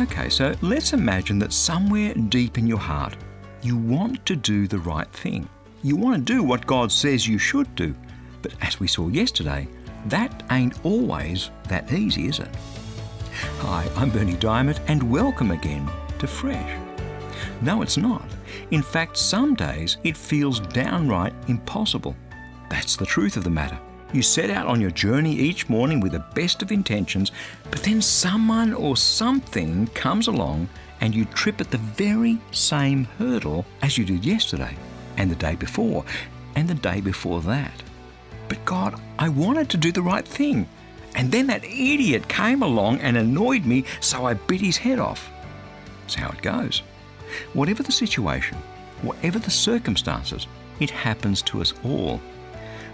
Okay, so let's imagine that somewhere deep in your heart, you want to do the right thing. You want to do what God says you should do. But as we saw yesterday, that ain't always that easy, is it? Hi, I'm Berni Dymet, and welcome again to Fresh. No, it's not. In fact, some days it feels downright impossible. That's the truth of the matter. You set out on your journey each morning with the best of intentions, but then someone or something comes along and you trip at the very same hurdle as you did yesterday, and the day before, and the day before that. But God, I wanted to do the right thing. And then that idiot came along and annoyed me, so I bit his head off. That's how it goes. Whatever the situation, whatever the circumstances, it happens to us all.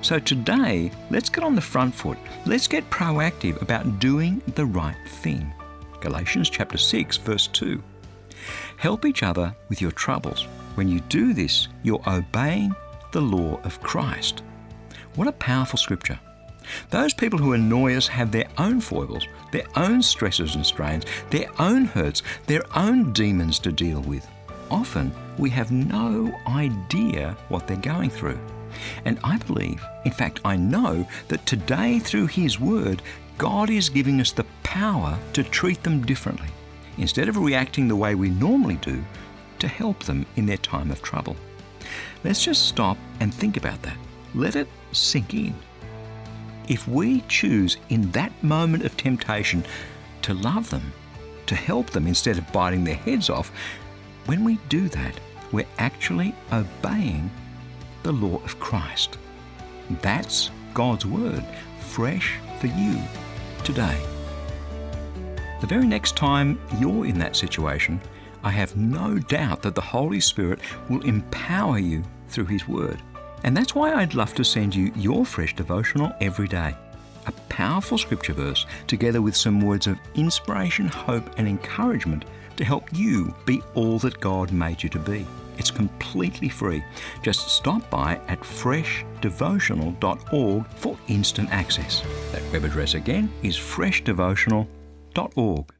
So today, let's get on the front foot. Let's get proactive about doing the right thing. Galatians chapter 6 verse 2. Help each other with your troubles. When you do this, you're obeying the law of Christ. What a powerful scripture. Those people who annoy us have their own foibles, their own stresses and strains, their own hurts, their own demons to deal with. Often we have no idea what they're going through. And I believe, in fact, I know that today through His Word, God is giving us the power to treat them differently. Instead of reacting the way we normally do, to help them in their time of trouble. Let's just stop and think about that. Let it sink in. If we choose in that moment of temptation to love them, to help them instead of biting their heads off, when we do that, we're actually obeying the law of Christ. That's God's Word, fresh for you today. The very next time you're in that situation, I have no doubt that the Holy Spirit will empower you through His Word. And that's why I'd love to send you your fresh devotional every day. A powerful scripture verse, together with some words of inspiration, hope, and encouragement to help you be all that God made you to be. It's completely free. Just stop by at freshdevotional.org for instant access. That web address again is freshdevotional.org.